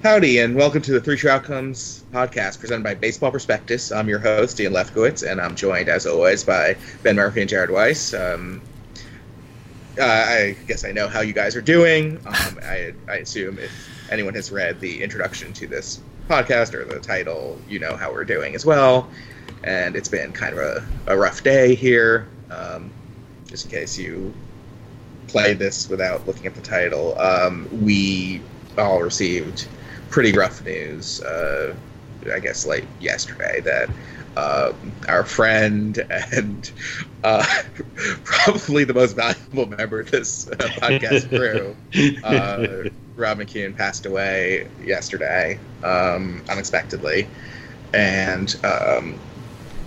Howdy, and welcome to the Three True Outcomes podcast presented by Baseball Prospectus. I'm your host, Ian Lefkowitz, and I'm joined, as always, by Ben Murphy and Jared Weiss. Um, uh, I guess I know how you guys are doing. Um, I, I assume if anyone has read the introduction to this podcast or the title, you know how we're doing as well. And it's been kind of a, a rough day here. Um, just in case you play this without looking at the title, um, we all received pretty rough news. Uh, I guess like yesterday that um, our friend and uh, probably the most valuable member of this uh, podcast crew, uh, Rob McQuown, passed away yesterday um, unexpectedly, and um,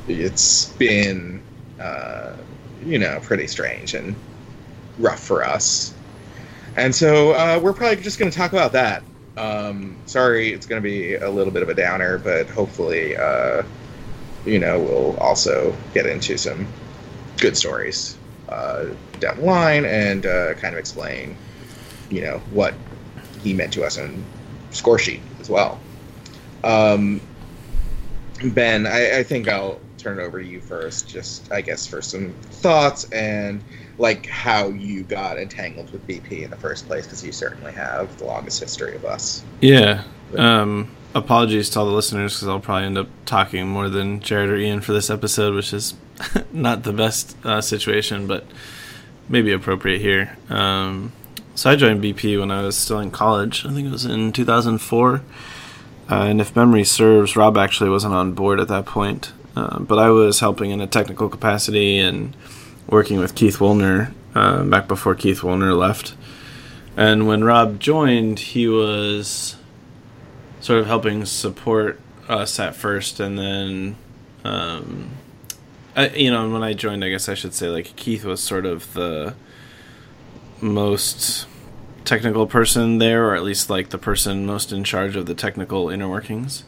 it's been uh, you know pretty strange and rough for us. And so uh, we're probably just going to talk about that um, sorry, it's going to be a little bit of a downer, but hopefully, uh, you know, we'll also get into some good stories uh, down the line and uh, kind of explain, you know, what he meant to us on score sheet as well. Um, ben, I, I think I'll turn it over to you first, just I guess for some thoughts and like how you got entangled with BP in the first place, because you certainly have the longest history of us. Yeah. Um, apologies to all the listeners, because I'll probably end up talking more than Jared or Ian for this episode, which is not the best uh, situation, but maybe appropriate here. Um, so I joined BP when I was still in college. I think it was in 2004. Uh, and if memory serves, Rob actually wasn't on board at that point. Uh, but I was helping in a technical capacity and working with Keith Woolner uh, back before Keith Woolner left. And when Rob joined, he was sort of helping support us at first, and then, um, I, you know, when I joined, I guess I should say like Keith was sort of the most technical person there, or at least like the person most in charge of the technical inner workings.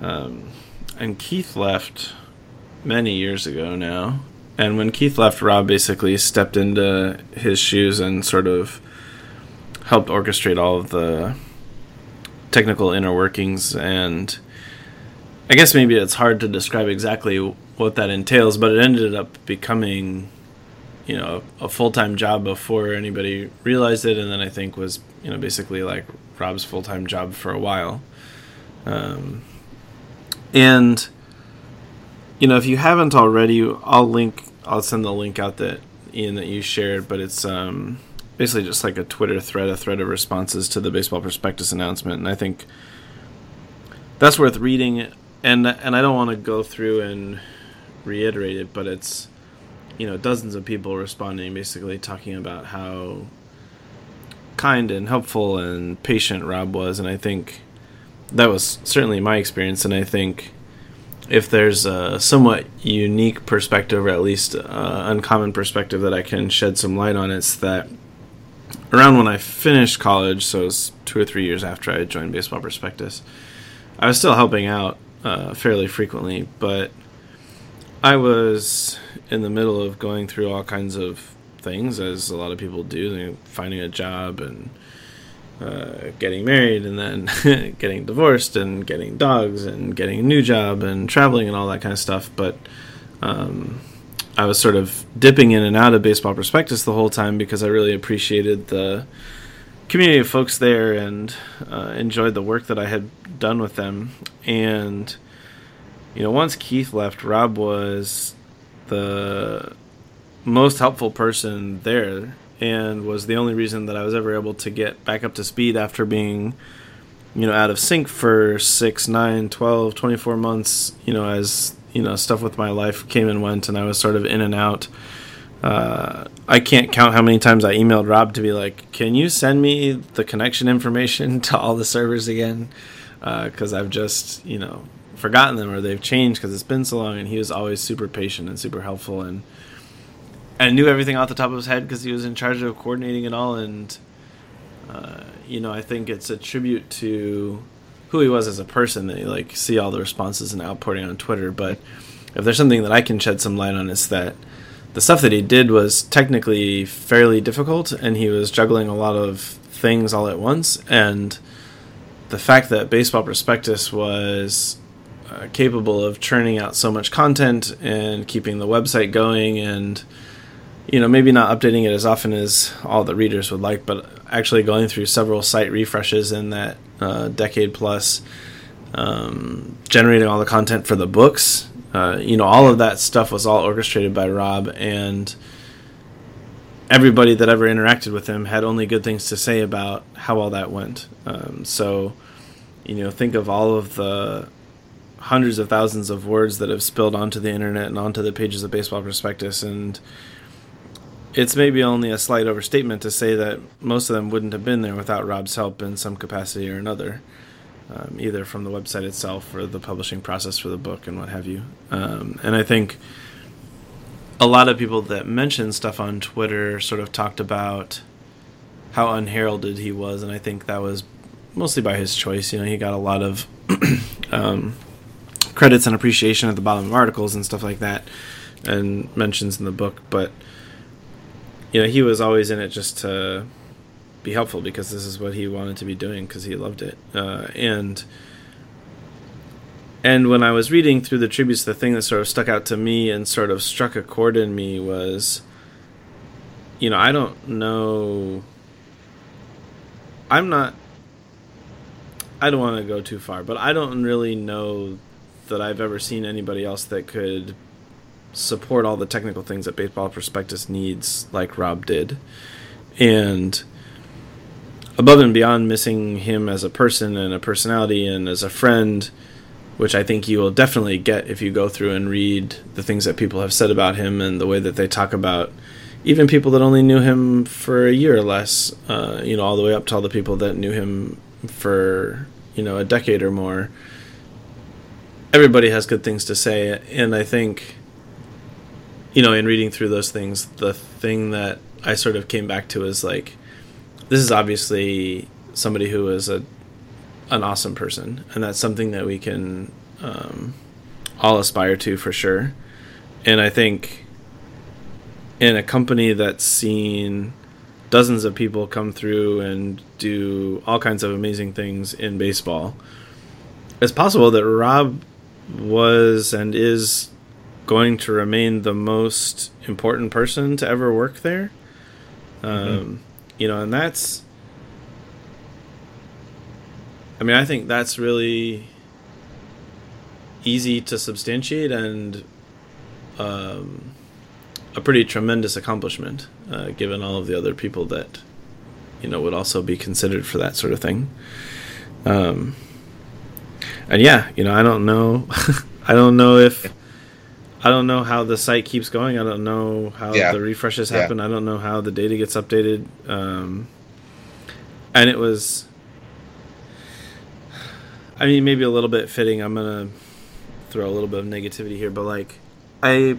Um, and Keith left many years ago now, and when Keith left, Rob basically stepped into his shoes and sort of helped orchestrate all of the technical inner workings. And I guess maybe it's hard to describe exactly what that entails, but it ended up becoming, you know, a full time job before anybody realized it. And then I think was, you know, basically like Rob's full time job for a while. Um, and you know, if you haven't already, I'll link I'll send the link out that Ian that you shared, but it's um, basically just like a Twitter thread, a thread of responses to the baseball prospectus announcement, and I think that's worth reading. And and I don't want to go through and reiterate it, but it's you know dozens of people responding, basically talking about how kind and helpful and patient Rob was, and I think that was certainly my experience, and I think if there's a somewhat unique perspective, or at least uh, uncommon perspective that I can shed some light on, it's that around when I finished college, so it was two or three years after I joined Baseball Prospectus, I was still helping out uh, fairly frequently, but I was in the middle of going through all kinds of things, as a lot of people do, finding a job and uh, getting married and then getting divorced and getting dogs and getting a new job and traveling and all that kind of stuff. But um, I was sort of dipping in and out of Baseball Prospectus the whole time because I really appreciated the community of folks there and uh, enjoyed the work that I had done with them. And, you know, once Keith left, Rob was the most helpful person there and was the only reason that I was ever able to get back up to speed after being you know out of sync for 6 9 12 24 months you know as you know stuff with my life came and went and I was sort of in and out uh, I can't count how many times I emailed Rob to be like, "Can you send me the connection information to all the servers again?" Because uh, I've just, you know, forgotten them or they've changed because it's been so long. And he was always super patient and super helpful. And and knew everything off the top of his head because he was in charge of coordinating it all. And uh, you know, I think it's a tribute to who he was as a person that you like see all the responses and outpouring on Twitter. But if there's something that I can shed some light on, is that the stuff that he did was technically fairly difficult, and he was juggling a lot of things all at once. And the fact that Baseball Prospectus was uh, capable of churning out so much content and keeping the website going and you know maybe not updating it as often as all the readers would like but actually going through several site refreshes in that uh, decade plus um, generating all the content for the books. Uh, you know all of that stuff was all orchestrated by rob and everybody that ever interacted with him had only good things to say about how all that went. Um, so you know think of all of the hundreds of thousands of words that have spilled onto the internet and onto the pages of Baseball Prospectus, and it's maybe only a slight overstatement to say that most of them wouldn't have been there without Rob's help in some capacity or another, um, either from the website itself or the publishing process for the book and what have you. Um, and I think a lot of people that mentioned stuff on Twitter sort of talked about how unheralded he was, and I think that was mostly by his choice. You know, he got a lot of um, credits and appreciation at the bottom of articles and stuff like that, and mentions in the book. But you know, he was always in it just to be helpful because this is what he wanted to be doing because he loved it. Uh, and and when I was reading through the tributes, the thing that sort of stuck out to me and sort of struck a chord in me was, you know, I don't know. I'm not. I don't want to go too far, but I don't really know that I've ever seen anybody else that could support all the technical things that Baseball Prospectus needs, like Rob did. And above and beyond missing him as a person and a personality and as a friend, which I think you will definitely get if you go through and read the things that people have said about him and the way that they talk about even people that only knew him for a year or less, uh, you know, all the way up to all the people that knew him for, you know, a decade or more everybody has good things to say, and I think, you know, in reading through those things, the thing that I sort of came back to is like, this is obviously somebody who is a an awesome person, and that's something that we can um, all aspire to for sure. And I think in a company that's seen dozens of people come through and do all kinds of amazing things in baseball, it's possible that Rob was and is going to remain the most important person to ever work there. Um, mm-hmm. You know, and that's. I mean, I think that's really easy to substantiate and um, a pretty tremendous accomplishment, uh, given all of the other people that you know would also be considered for that sort of thing. Um, and yeah, you know, I don't know, I don't know if, I don't know how the site keeps going. I don't know how yeah. the refreshes happen. Yeah. I don't know how the data gets updated. Um, and it was, I mean, maybe a little bit fitting. I'm gonna throw a little bit of negativity here, but like, I,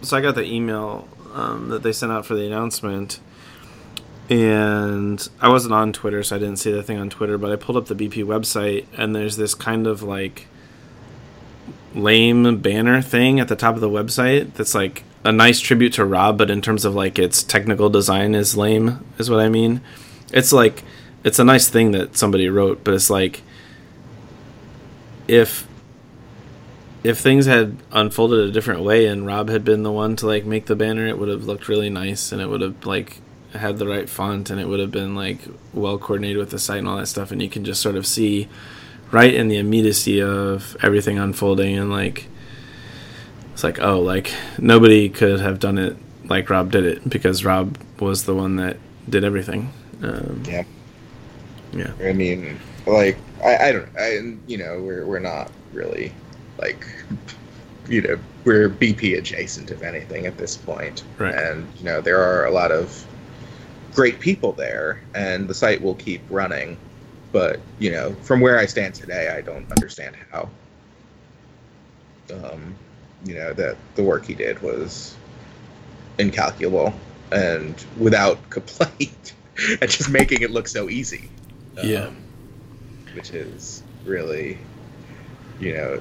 so I got the email um, that they sent out for the announcement and I wasn't on Twitter, so I didn't see the thing on Twitter. But I pulled up the BP website, and there's this kind of like lame banner thing at the top of the website that's like a nice tribute to Rob, but in terms of like its technical design is lame, is what I mean. It's like it's a nice thing that somebody wrote, but it's like if if things had unfolded a different way and Rob had been the one to like make the banner, it would have looked really nice and it would have like had the right font and it would have been like well coordinated with the site and all that stuff and you can just sort of see right in the immediacy of everything unfolding and like it's like oh like nobody could have done it like rob did it because rob was the one that did everything. Um, yeah. Yeah. I mean like i, I don't i you know we're, we're not really like you know we're bp adjacent if anything at this point. Right. And you know there are a lot of great people there, and the site will keep running. But you know, from where I stand today, I don't understand how. Um, you know that the work he did was incalculable and without complaint, and just making it look so easy. Um, yeah, which is really, you know,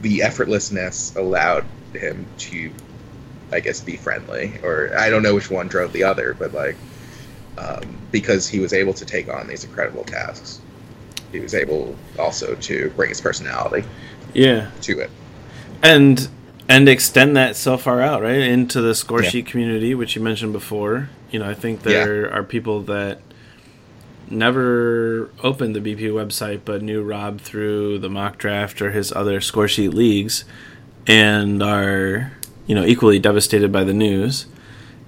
the effortlessness allowed him to I guess be friendly, or I don't know which one drove the other, but like um, because he was able to take on these incredible tasks. he was able also to bring his personality Yeah, to it. and and extend that so far out right into the score Yeah. sheet community, which you mentioned before. You know, I think there are people that never opened the BP website but knew Rob through the mock draft or his other score sheet leagues, and are you know equally devastated by the news.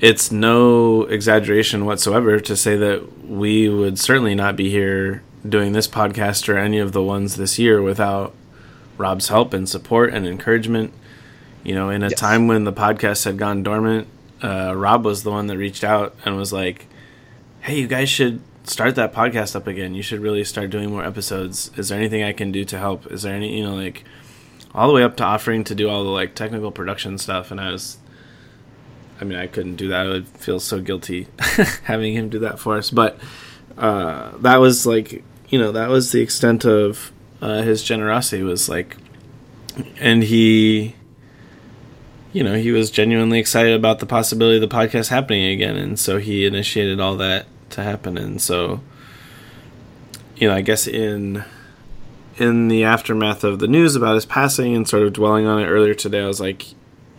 It's no exaggeration whatsoever to say that we would certainly not be here doing this podcast or any of the ones this year without Rob's help and support and encouragement. You know, in a Yes. time when the podcast had gone dormant, uh, Rob was the one that reached out and was like, "Hey, you guys should start that podcast up again. You should really start doing more episodes. Is there anything I can do to help? Is there any, you know, like all the way up to offering to do all the like technical production stuff?" And I was, I mean, I couldn't do that. I would feel so guilty having him do that for us, but uh, that was like, you know, that was the extent of uh, his generosity. Was like, and he you know, he was genuinely excited about the possibility of the podcast happening again, and so he initiated all that to happen. And so, you know, I guess in in the aftermath of the news about his passing and sort of dwelling on it earlier today, I was like,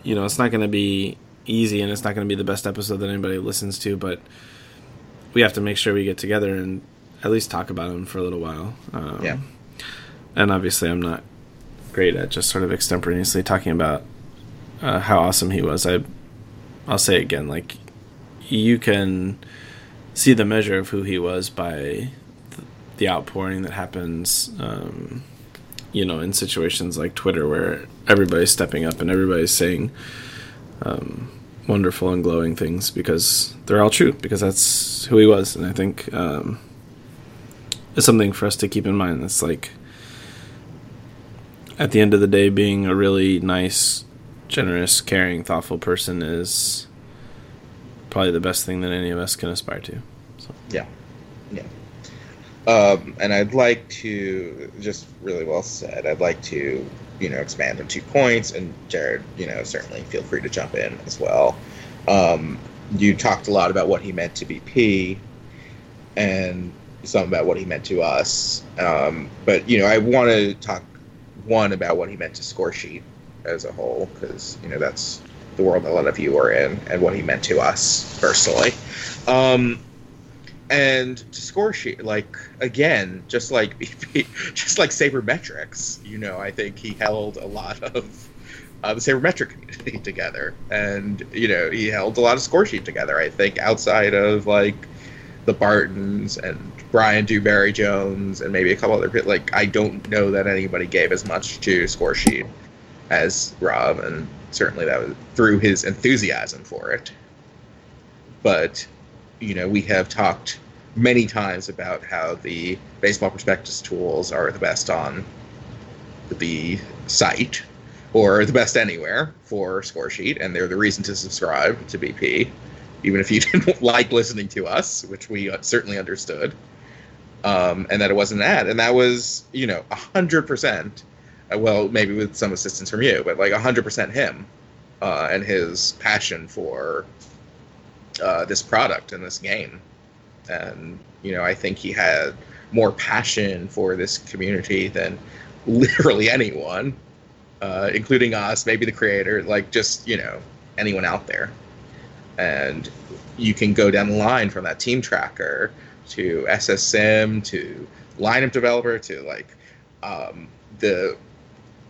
you know, it's not going to be easy, and it's not going to be the best episode that anybody listens to, but we have to make sure we get together and at least talk about him for a little while. Um, Yeah. And obviously, I'm not great at just sort of extemporaneously talking about uh, how awesome he was. I, I'll say again, like you can see the measure of who he was by th- the outpouring that happens, um, you know, in situations like Twitter where everybody's stepping up and everybody's saying um, wonderful and glowing things because they're all true because that's who he was, and I think um, it's something for us to keep in mind. It's like at the end of the day, being a really nice generous, caring, thoughtful person is probably the best thing that any of us can aspire to. Yeah, yeah. Um, and I'd like to just really well said. I'd like to you know expand on two points, and Jared, you know, certainly feel free to jump in as well. Um, you talked a lot about what he meant to BP, and some about what he meant to us. Um, but you know, I want to talk one about what he meant to Scoresheet as a whole, because you know that's the world a lot of you are in, and what he meant to us personally. Um, and to score sheet, like again, just like just like sabermetrics, you know, I think he held a lot of uh, the sabermetric community together, and you know, he held a lot of score sheet together. I think outside of like the Bartons and Brian Dewberry Jones and maybe a couple other people. Like I don't know that anybody gave as much to score sheet as Rob, and certainly that was through his enthusiasm for it. But you know, we have talked many times about how the baseball prospectus tools are the best on the site or the best anywhere for Scoresheet, and they're the reason to subscribe to BP, even if you didn't like listening to us, which we certainly understood. Um, and that it wasn't an ad, and that was, you know, hundred percent. uh, Well, maybe with some assistance from you, but like hundred percent him uh, and his passion for uh, this product and this game. And you know, I think he had more passion for this community than literally anyone, uh, including us, maybe the creator, like just you know anyone out there. And you can go down the line from that team tracker to SSM to lineup developer to like um, the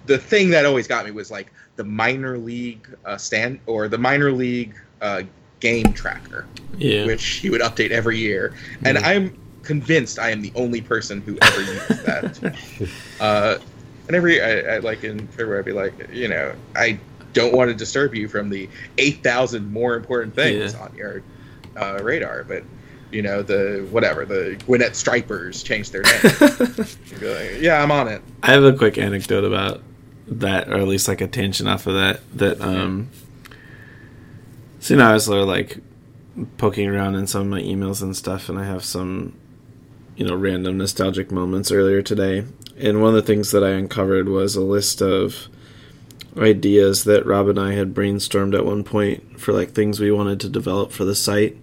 the thing that always got me was like the minor league uh, stand or the minor league uh, game tracker, Yeah. which he would update every year. And. I'm convinced I am the only person who ever used that. uh, and every I, I like in February, I'd be like, you know, I don't want to disturb you from the eight thousand more important things Yeah. on your uh, radar, but you know the whatever the Gwinnett Stripers changed their name. Like, yeah, I'm on it. I have a quick anecdote about that, or at least like a tangent off of that. That um, so you I was like poking around in some of my emails and stuff, and I have some, you know, random nostalgic moments earlier today. And one of the things that I uncovered was a list of ideas that Rob and I had brainstormed at one point for like things we wanted to develop for the site.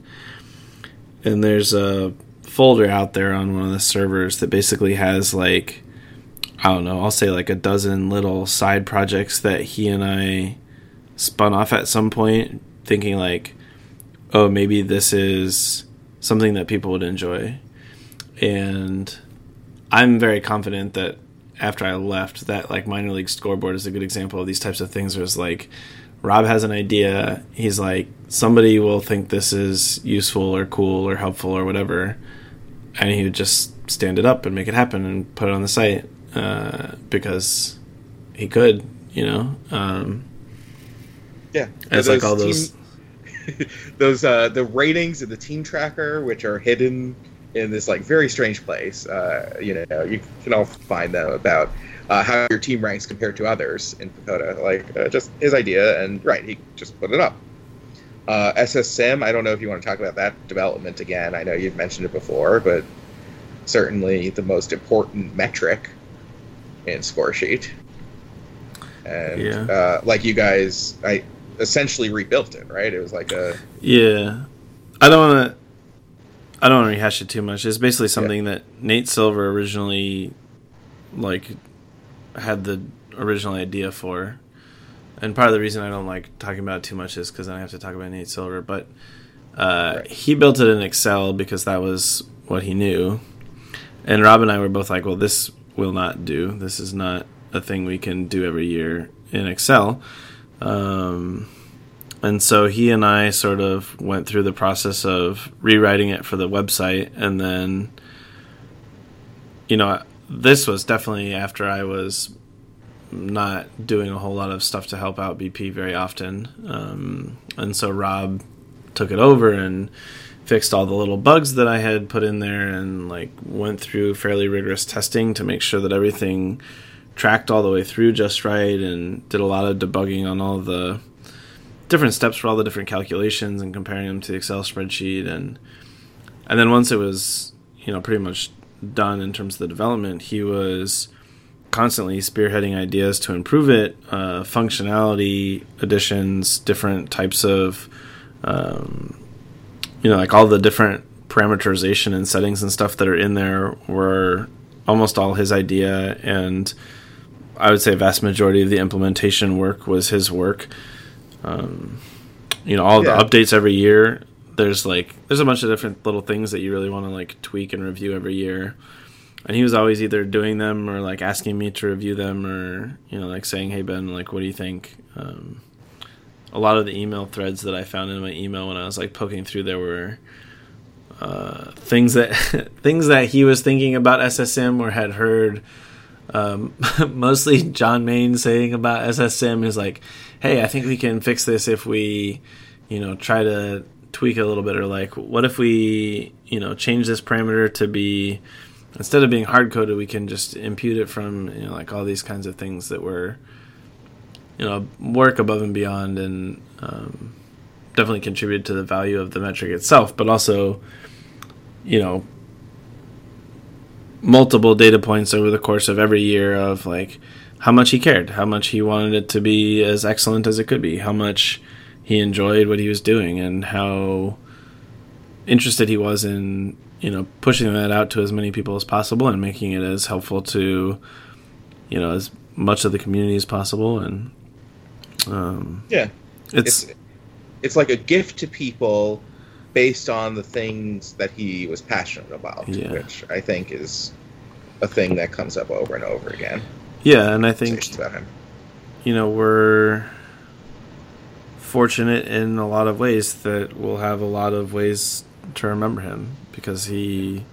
And there's a folder out there on one of the servers that basically has like I don't know, I'll say like a dozen little side projects that he and I spun off at some point, thinking like, oh, maybe this is something that people would enjoy. And I'm very confident that after I left, that like minor league scoreboard is a good example of these types of things. Where it's like Rob has an idea, he's like somebody will think this is useful or cool or helpful or whatever, and he would just stand it up and make it happen and put it on the site uh, because he could, you know. Um, yeah, it's like all those. Those uh, the ratings in the team tracker, which are hidden in this like very strange place. Uh, you know, you can all find them about uh, how your team ranks compared to others in Pagoda. Like uh, just his idea, and right, he just put it up. Uh, SSSim, I don't know if you want to talk about that development again. I know you've mentioned it before, but certainly the most important metric in score sheet. And Yeah. uh, like you guys, I essentially rebuilt it, right? It was like a Yeah, I don't want to. I don't want to rehash it too much. It's basically something that Nate Silver originally, like, had the original idea for, and part of the reason I don't like talking about it too much is because then I have to talk about Nate Silver. But uh, Right. he built it in Excel because that was what he knew, and Rob and I were both like, "Well, this will not do. This is not a thing we can do every year in Excel." Um, and so he and I sort of went through the process of rewriting it for the website, and then, you know, this was definitely after I was not doing a whole lot of stuff to help out BP very often, um, and so Rob took it over and fixed all the little bugs that I had put in there, and like went through fairly rigorous testing to make sure that everything tracked all the way through just right, and did a lot of debugging on all the different steps for all the different calculations and comparing them to the Excel spreadsheet. And and then once it was you know pretty much done in terms of the development he was constantly spearheading ideas to improve it uh, functionality additions different types of um, you know like all the different parameterization and settings and stuff that are in there were almost all his idea. And I would say vast majority of the implementation work was his work. Um, you know all Yeah. the updates every year there's like there's a bunch of different little things that you really want to like tweak and review every year. And he was always either doing them or like asking me to review them or you know like saying hey ben like what do you think? Um, a lot of the email threads that i found in my email when i was like poking through there were uh, things that things that he was thinking about ssm or had heard um, mostly John Main saying about SSM is like, "Hey, I think we can fix this if we, you know, try to tweak it a little bit, or like, what if we, you know, change this parameter to be instead of being hard coded, we can just impute it from, you know, like all these kinds of things that were, you know, work above and beyond, and um, definitely contribute to the value of the metric itself, but also, you know, multiple data points over the course of every year of like how much he cared, how much he wanted it to be as excellent as it could be, how much he enjoyed what he was doing, and how interested he was in you know pushing that out to as many people as possible and making it as helpful to you know as much of the community as possible and um, yeah. it's, It's it's like a gift to people based on the things that he was passionate about, Yeah. which I think is a thing that comes up over and over again. yeah and i think about him. you know we're fortunate in a lot of ways that we'll have a lot of ways to remember him because he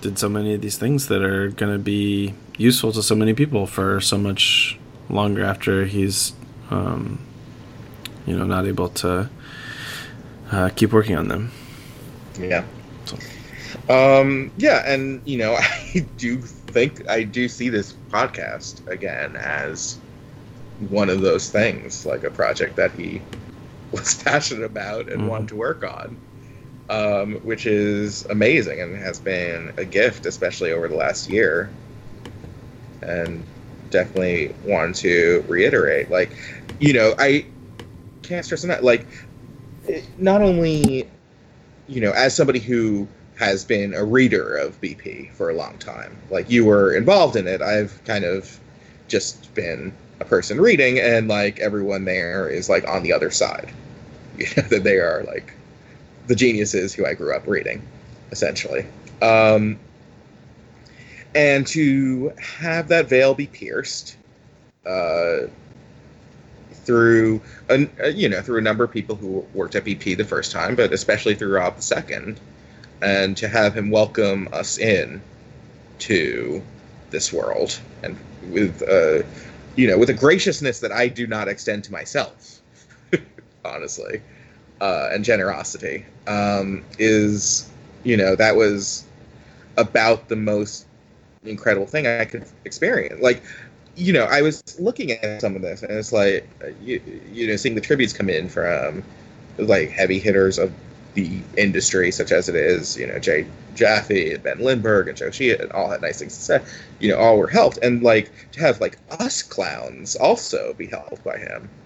did so many of these things that are going to be useful to so many people for so much longer after he's um, you know not able to uh, keep working on them Yeah. So- Um, yeah, and you know, I do think I do see this podcast again as one of those things, like a project that he was passionate about and Mhm. wanted to work on, um, which is amazing and has been a gift, especially over the last year. And definitely want to reiterate, like, you know, I can't stress enough, like, not only you know, as somebody who has been a reader of BP for a long time. Like you were involved in it. I've kind of just been a person reading, and like everyone there is like on the other side. You know that they are like the geniuses who I grew up reading, essentially. Um, and to have that veil be pierced uh, through a, uh, you know through a number of people who worked at BP the first time, but especially through Rob the second, and to have him welcome us in to this world and with uh, you know with a graciousness that I do not extend to myself, honestly, uh, and generosity um, is you know that was about the most incredible thing I could experience. Like, you know, I was looking at some of this, and it's like, you, you know, seeing the tributes come in from like heavy hitters of the industry, such as it is, you know, Jay Jaffe and Ben Lindbergh and Joe Sheehan, all had nice things to say. You know, all were helped, and like to have like us clowns also be helped by him.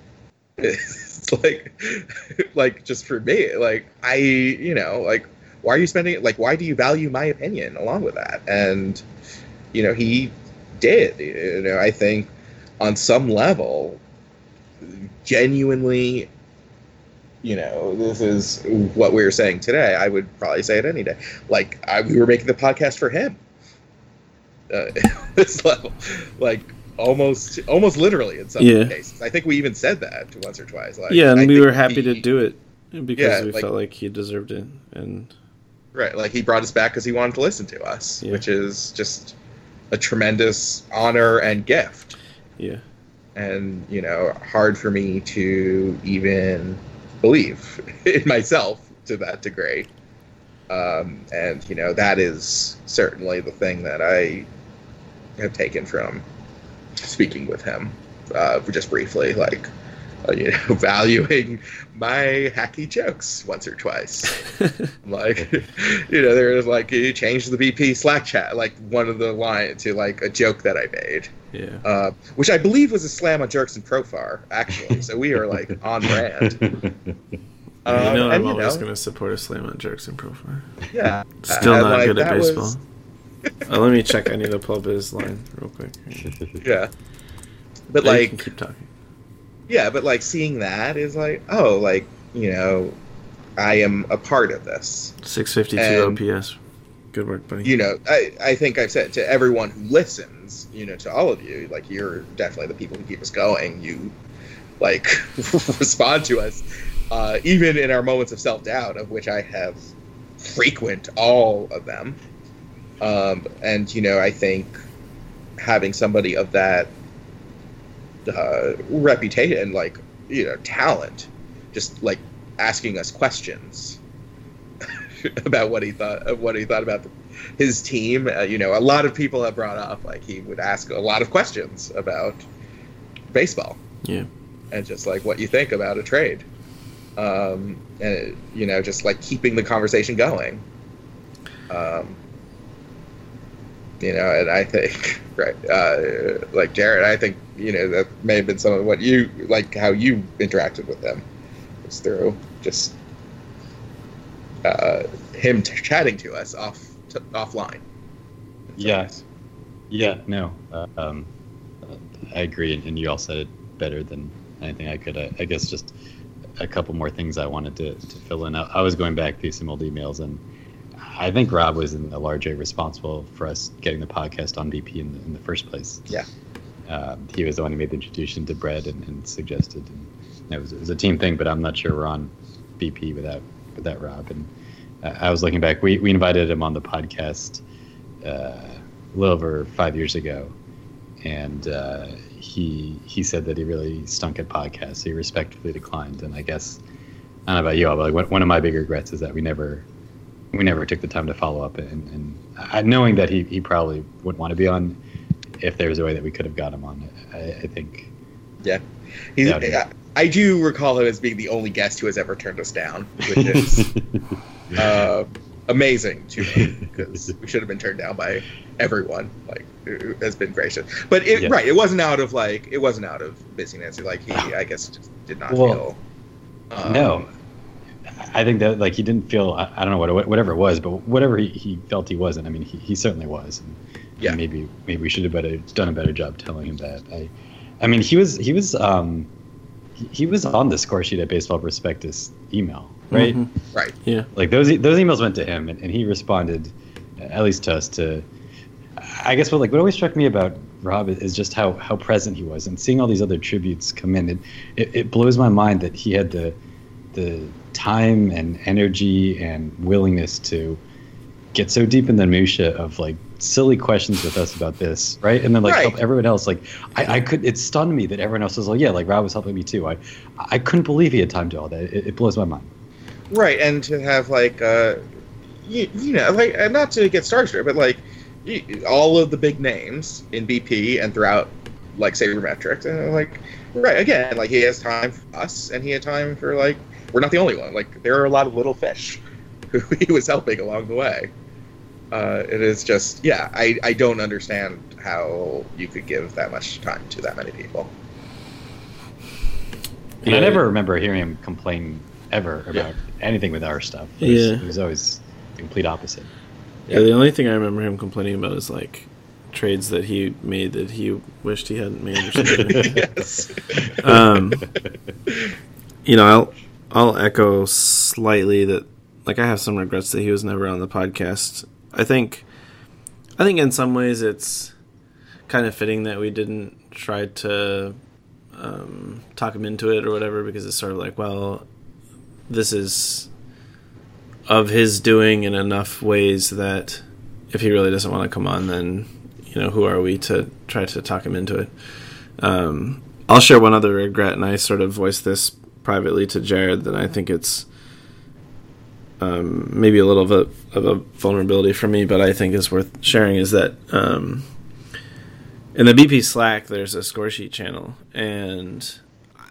It's like, like just for me, like I, you know, like why are you spending it? like why do you value my opinion along with that and you know he did. You know i think on some level genuinely you know this is what we were saying today. I would probably say it any day. Like I, we were making the podcast for him. Uh, this level. Like almost almost literally in some Yeah. cases. I think we even said that once or twice. Like yeah, and I we were happy he- to do it because Yeah, we like- felt like he deserved it, and Right, like he brought us back because he wanted to listen to us, Yeah. which is just a tremendous honor and gift. yeah, And you know, hard for me to even believe in myself to that degree. Um, and you know, that is certainly the thing that I have taken from speaking with him, uh, just briefly, like uh, you know, valuing my hacky jokes once or twice like you know there's like you changed the bp slack chat like one of the line to like a joke that i made yeah. uh, which i believe was a slam on Jurickson Profar actually so we are like on brand um, you know, I'm you always know, going to support a slam on Jurickson Profar. yeah Still not like, good at that was- baseball. Uh, let me check. I need to pull up his line real quick. yeah but Yeah, like keep talking. Yeah but like seeing that is like oh like you know i am a part of this 652 and- OPS. Good work, buddy. you know, I, I think I've said to everyone who listens, you know, to all of you, like you're definitely the people who keep us going. You like respond to us, uh, even in our moments of self doubt, of which I have frequent all of them. Um, and you know, I think having somebody of that uh, reputation, like you know, talent, just like asking us questions about what he thought of what he thought about the, his team. Uh, you know, a lot of people have brought up like he would ask a lot of questions about baseball yeah. and just like what you think about a trade. Um, and you know, just like keeping the conversation going. Um, you know, and I think right, uh, like Jared, I think you know that may have been some of what you like how you interacted with them was through just uh, him t- chatting to us off t- offline. Yes. Yeah, no. Uh, um, I agree, and, and you all said it better than anything I could. I, I guess just a couple more things I wanted to, to fill in. I, I was going back through some old emails, and I think Rob was in a large way responsible for us getting the podcast on BP in the, in the first place. Yeah. Um, he was the one who made the introduction to Bread and, and suggested, and it was, it was a team thing. But I'm not sure we're on BP without without Rob. And uh, I was looking back. We we invited him on the podcast uh, a little over five years ago, and uh, he he said that he really stunk at podcasts. He respectfully declined, and I guess I don't know about you all, but like one, one of my big regrets is that we never we never took the time to follow up, and, and I, knowing that he, he probably wouldn't want to be on, if there was a way that we could have got him on, I, I think Yeah, yeah. I, I do recall him as being the only guest who has ever turned us down, which is uh, amazing to me because we should have been turned down by everyone. Like, who has been gracious, but it, Yeah. right, it wasn't out of like it wasn't out of busyness. Like he, I guess, just did not Well, feel. Um, no. I think that like he didn't feel I, I don't know what whatever it was, but whatever he, he felt he wasn't. I mean, he, he certainly was. And, yeah. maybe maybe we should have better done a better job telling him that. I, I mean, he was he was um, he, he was on the score sheet at Baseball Prospectus email, right? Mm-hmm. Right. Yeah. Like those those emails went to him, and, and he responded, at least to us, to. I guess what like what always struck me about Rob is just how how present he was, and seeing all these other tributes come in. It, it, it blows my mind that he had the the time and energy and willingness to get so deep in the minutia of like silly questions with us about this, right? And then like right. help everyone else. Like I, I could. It stunned me that everyone else was like, yeah, like Rob was helping me too. I I couldn't believe he had time to all that. It, it blows my mind. Right, and to have like uh, you, you know, like not to get starstruck, but like all of the big names in BP and throughout like sabermetrics, and like right again, like he has time for us, and he had time for like we're not the only one. Like there are a lot of little fish who he was helping along the way. Uh, it is just yeah, I I don't understand how you could give that much time to that many people. Yeah. I never remember hearing him complain ever about yeah. anything with our stuff. It was, yeah, it was always the complete opposite. Yeah, the only thing I remember him complaining about is like trades that he made that he wished he hadn't made. Or something. yes. Um, you know, I'll I'll echo slightly that like I have some regrets that he was never on the podcast. I think I think in some ways it's kind of fitting that we didn't try to um, talk him into it or whatever because it's sort of like, well, this is of his doing in enough ways that if he really doesn't want to come on, then you know who are we to try to talk him into it? Um, I'll share one other regret, and I sort of voiced this privately to Jared that I think it's um, maybe a little of a, of a vulnerability for me, but I think is worth sharing is that um, in the BP Slack there's a score sheet channel, and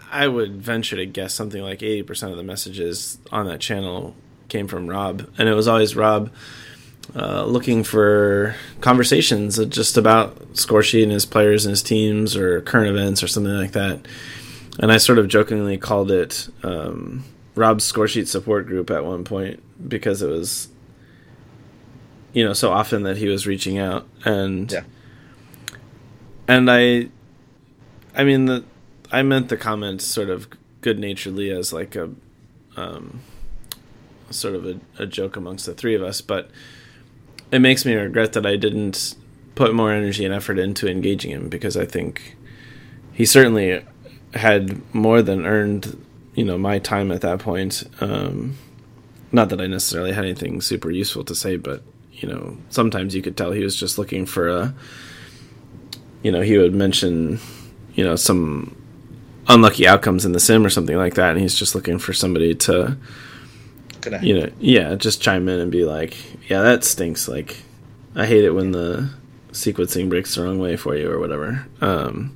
I would venture to guess something like eighty percent of the messages on that channel came from Rob, and it was always Rob uh, looking for conversations just about score sheet and his players and his teams or current events or something like that. And I sort of jokingly called it um, Rob's score sheet support group at one point because it was, you know, so often that he was reaching out and yeah. and I, I mean the, I meant the comment sort of good naturedly as like a, um, sort of a, a joke amongst the three of us, but it makes me regret that I didn't put more energy and effort into engaging him because I think he certainly had more than earned, you know, my time at that point. Um, not that I necessarily had anything super useful to say, but you know, sometimes you could tell he was just looking for a. You know, he would mention, you know, some unlucky outcomes in the sim or something like that, and he's just looking for somebody to Connect. You know, yeah, just chime in and be like, "Yeah, that stinks." Like, I hate it when the sequencing breaks the wrong way for you or whatever. Um,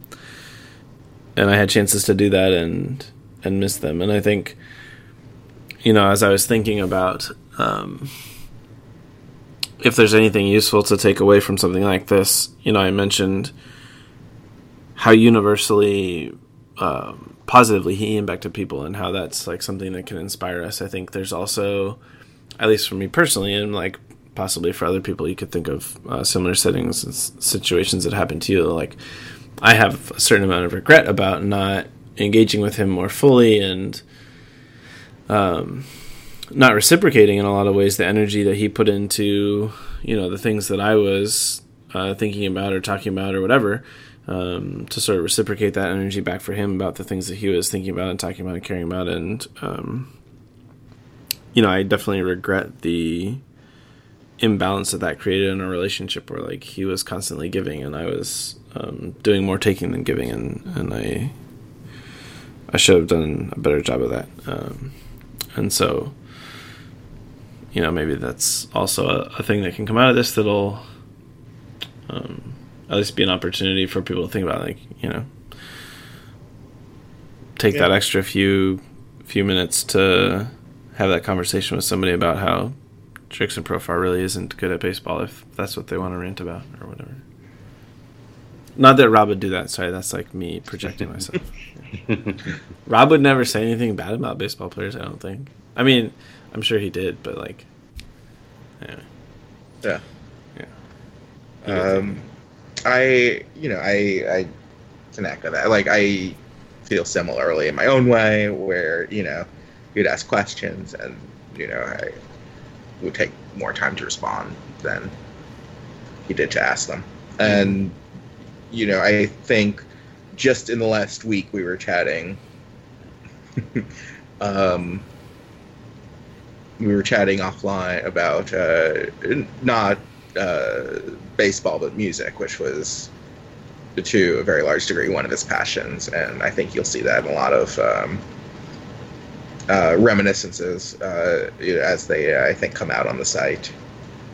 and I had chances to do that and and miss them. And I think, you know, as I was thinking about um, if there's anything useful to take away from something like this, you know, I mentioned how universally um, positively he impacted people and how that's like something that can inspire us. I think there's also, at least for me personally, and like possibly for other people, you could think of uh, similar settings and situations that happen to you. Like I have a certain amount of regret about not engaging with him more fully and um, not reciprocating in a lot of ways the energy that he put into you know the things that I was uh, thinking about or talking about or whatever um, to sort of reciprocate that energy back for him about the things that he was thinking about and talking about and caring about. And, um, you know, I definitely regret the imbalance that that created in a relationship where like he was constantly giving and I was um, doing more taking than giving. And, and I, I should have done a better job of that. Um, and so, you know, maybe that's also a, a, thing that can come out of this that'll, um, at least be an opportunity for people to think about like you know take yeah. that extra few few minutes to have that conversation with somebody about how Jurickson Profar really isn't good at baseball if that's what they want to rant about or whatever. Not that Rob would do that. Sorry, that's like me projecting myself. Rob would never say anything bad about baseball players. I don't think. I mean, I'm sure he did, but like, anyway. Yeah. Yeah. Um, I, you know, I, I connect with that. Like, I feel similarly in my own way, where you know, you'd ask questions, and you know, I would take more time to respond than he did to ask them. And you know, I think just in the last week we were chatting. um, we were chatting offline about uh, not uh, baseball but music, which was to a very large degree one of his passions, and I think you'll see that in a lot of um, uh, reminiscences uh, as they, uh, I think, come out on the site.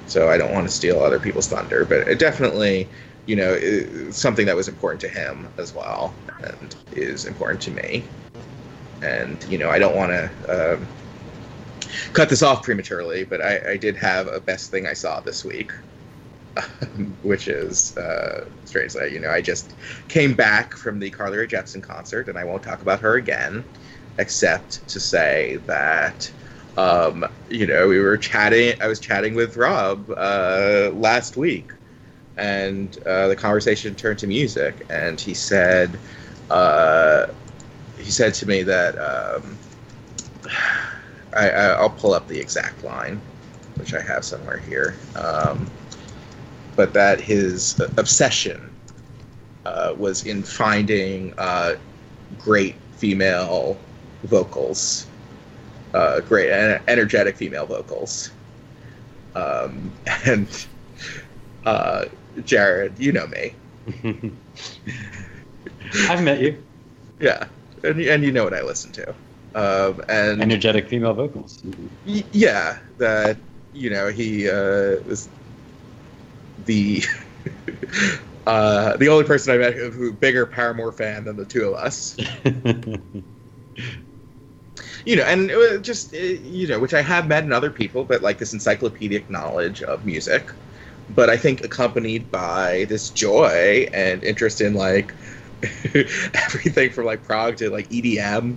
So I don't want to steal other people's thunder, but it definitely, you know, something that was important to him as well, and is important to me. And you know, I don't want to um, cut this off prematurely, but I, I did have a best thing I saw this week, which is uh, strangely, you know, I just came back from the Carly Rae Jepsen concert, and I won't talk about her again, except to say that, um, you know, we were chatting. I was chatting with Rob uh, last week, and uh, the conversation turned to music, and he said, uh, he said to me that. Um, I, I'll pull up the exact line, which I have somewhere here. Um, but that his obsession uh, was in finding uh, great female vocals, uh, great energetic female vocals. Um, and uh, Jared, you know me. I've met you. Yeah, and, and you know what I listen to. Um, and energetic female vocals. Y- yeah, that you know he uh, was the uh, the only person I met who, who bigger Paramore fan than the two of us. you know, and it was just you know, which I have met in other people, but like this encyclopedic knowledge of music. But I think accompanied by this joy and interest in like everything from like prog to like EDM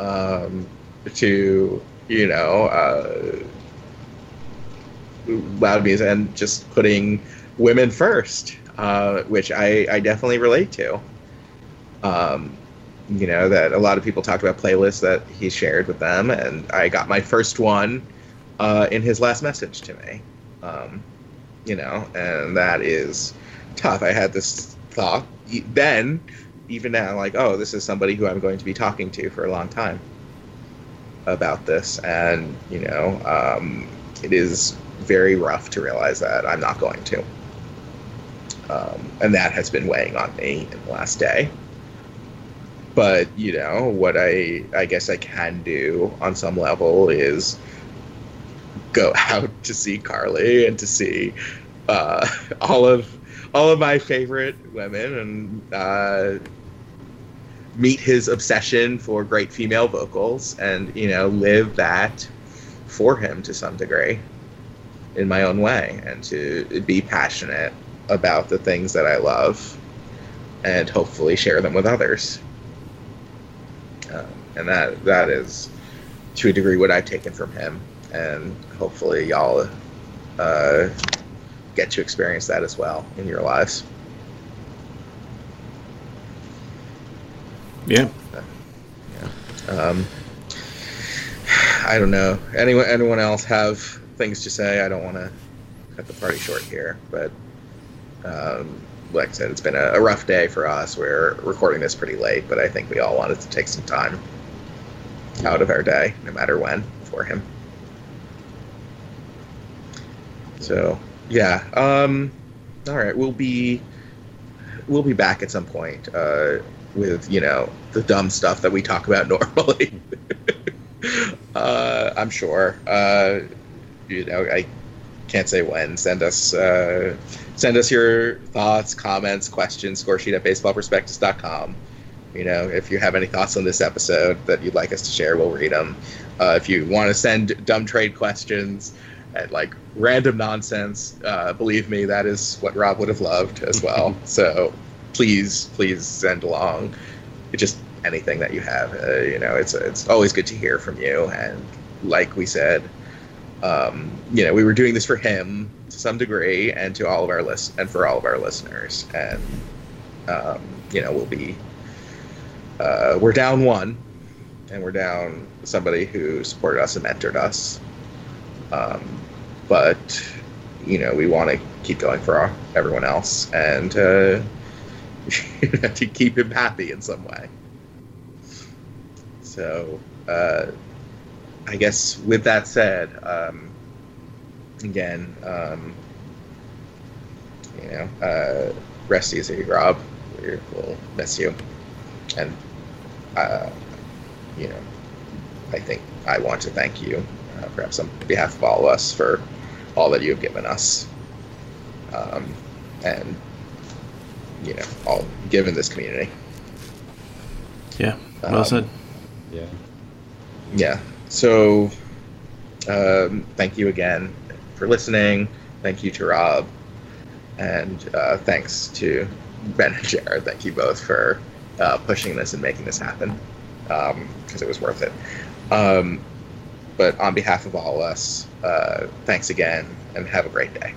um, to you know uh, loud music and just putting women first, uh, which I, I definitely relate to. Um, you know that a lot of people talked about playlists that he shared with them, and I got my first one uh, in his last message to me. Um, you know, and that is tough. I had this thought then even now, like, oh, this is somebody who I'm going to be talking to for a long time about this, and you know, um, it is very rough to realize that I'm not going to, um, and that has been weighing on me in the last day. But you know, what I I guess I can do on some level is go out to see Carly and to see uh, all of all of my favorite women and uh, meet his obsession for great female vocals and you know live that for him to some degree in my own way and to be passionate about the things that I love and hopefully share them with others. Um, and that that is to a degree what I've taken from him and hopefully y'all uh, get to experience that as well in your lives. Yeah. Yeah. Um, I don't know. Anyone anyone else have things to say? I don't want to cut the party short here, but um, like I said, it's been a, a rough day for us. We're recording this pretty late, but I think we all wanted to take some time out of our day, no matter when, for him. So yeah. Um, all right, we'll be we'll be back at some point uh, with you know the dumb stuff that we talk about normally. uh, I'm sure. Uh, you know, I can't say when. Send us uh, send us your thoughts, comments, questions. Scoresheet at baseballprospectus.com. You know, if you have any thoughts on this episode that you'd like us to share, we'll read them. Uh, if you want to send dumb trade questions at like random nonsense. Uh, believe me, that is what Rob would have loved as well. so please, please send along just anything that you have. Uh, you know, it's it's always good to hear from you. And like we said, um, you know, we were doing this for him to some degree, and to all of our list and for all of our listeners. And um, you know, we'll be uh, we're down one, and we're down somebody who supported us and mentored us. Um, but you know, we want to keep going for everyone else and uh, to keep him happy in some way. So, uh, I guess with that said, um, again, um, you know, uh, rest easy, Rob. We will miss you, and uh, you know, I think I want to thank you, uh, perhaps on behalf of all of us, for all that you have given us, um, and you know, all given this community. Yeah, well Um, said. Yeah. yeah so um, thank you again for listening thank you to rob and uh, thanks to ben and jared thank you both for uh, pushing this and making this happen because it was worth it um, but on behalf of all of us uh, thanks again and have a great day